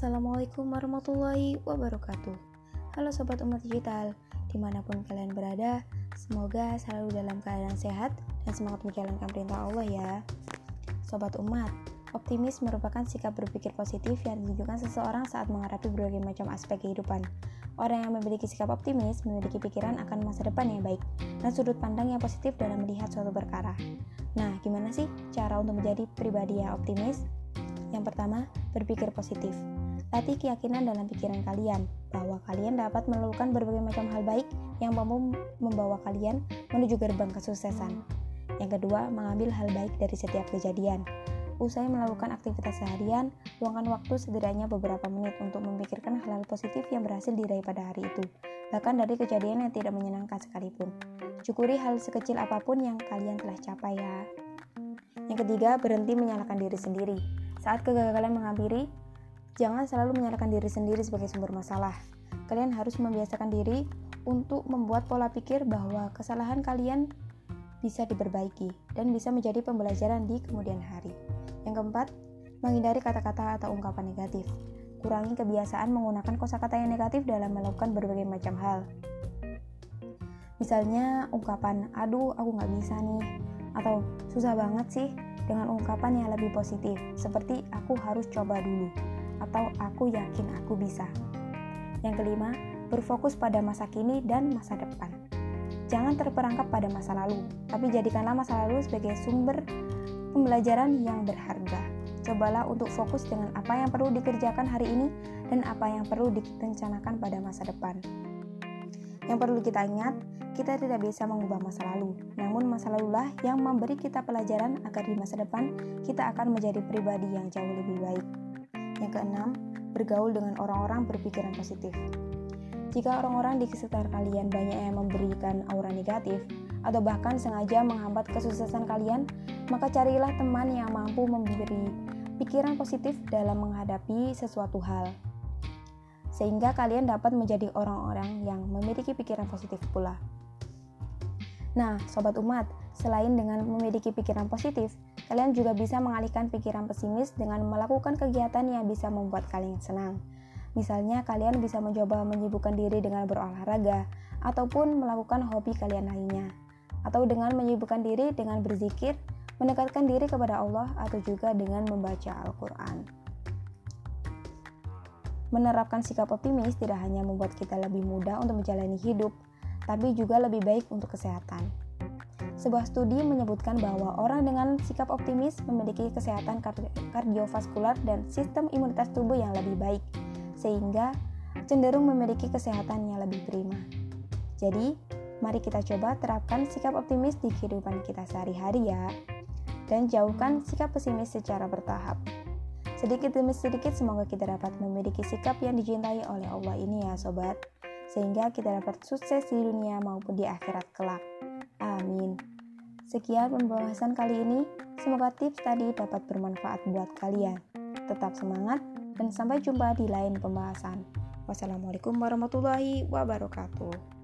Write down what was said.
Assalamualaikum warahmatullahi wabarakatuh Halo Sobat Umat Digital Di mana pun kalian berada Semoga selalu dalam keadaan sehat Dan semangat menjalankan perintah Allah ya Sobat Umat Optimis merupakan sikap berpikir positif yang ditunjukkan seseorang saat menghadapi berbagai macam aspek kehidupan. Orang yang memiliki sikap optimis memiliki pikiran akan masa depan yang baik dan sudut pandang yang positif dalam melihat suatu perkara. Nah, gimana sih cara untuk menjadi pribadi yang optimis? Yang pertama, berpikir positif. Latih keyakinan dalam pikiran kalian bahwa kalian dapat melakukan berbagai macam hal baik yang mampu membawa kalian menuju gerbang kesuksesan. Yang kedua, mengambil hal baik dari setiap kejadian. Usai melakukan aktivitas seharian, luangkan waktu setidaknya beberapa menit untuk memikirkan hal-hal positif yang berhasil diraih pada hari itu, bahkan dari kejadian yang tidak menyenangkan sekalipun. Syukuri hal sekecil apa pun yang kalian telah capai ya. Yang ketiga, berhenti menyalahkan diri sendiri. Saat kegagalan menghampiri, Jangan selalu menyalahkan diri sendiri sebagai sumber masalah. Kalian harus membiasakan diri untuk membuat pola pikir bahwa kesalahan kalian bisa diperbaiki dan bisa menjadi pembelajaran di kemudian hari. Yang keempat, menghindari kata-kata atau ungkapan negatif. Kurangi kebiasaan menggunakan kosakata yang negatif dalam melakukan berbagai macam hal. Misalnya ungkapan, aduh aku nggak bisa nih, atau susah banget sih dengan ungkapan yang lebih positif, seperti aku harus coba dulu atau aku yakin aku bisa. Yang kelima, berfokus pada masa kini dan masa depan. Jangan terperangkap pada masa lalu, tapi jadikanlah masa lalu sebagai sumber pembelajaran yang berharga. Cobalah untuk fokus dengan apa yang perlu dikerjakan hari ini dan apa yang perlu direncanakan pada masa depan. Yang perlu kita ingat, kita tidak bisa mengubah masa lalu, namun masa lalulah yang memberi kita pelajaran agar di masa depan kita akan menjadi pribadi yang jauh lebih baik. Yang keenam, bergaul dengan orang-orang berpikiran positif. Jika orang-orang di sekitar kalian banyak yang memberikan aura negatif, atau bahkan sengaja menghambat kesuksesan kalian, maka carilah teman yang mampu memberi pikiran positif dalam menghadapi sesuatu hal. Sehingga kalian dapat menjadi orang-orang yang memiliki pikiran positif pula. Nah, sobat umat, selain dengan memiliki pikiran positif, kalian juga bisa mengalihkan pikiran pesimis dengan melakukan kegiatan yang bisa membuat kalian senang. Misalnya, kalian bisa mencoba menyibukkan diri dengan berolahraga ataupun melakukan hobi kalian lainnya, atau dengan menyibukkan diri dengan berzikir, mendekatkan diri kepada Allah, atau juga dengan membaca Al-Quran. Menerapkan sikap optimis tidak hanya membuat kita lebih mudah untuk menjalani hidup, tapi juga lebih baik untuk kesehatan. Sebuah studi menyebutkan bahwa orang dengan sikap optimis memiliki kesehatan kardiovaskular dan sistem imunitas tubuh yang lebih baik, sehingga cenderung memiliki kesehatan yang lebih prima. Jadi, mari kita coba terapkan sikap optimis di kehidupan kita sehari-hari ya, dan jauhkan sikap pesimis secara bertahap. Sedikit demi sedikit semoga kita dapat memiliki sikap yang dicintai oleh Allah ini ya sobat sehingga kita dapat sukses di dunia maupun di akhirat kelak. Amin. Sekian pembahasan kali ini. Semoga tips tadi dapat bermanfaat buat kalian. Tetap semangat dan sampai jumpa di lain pembahasan. Wassalamualaikum warahmatullahi wabarakatuh.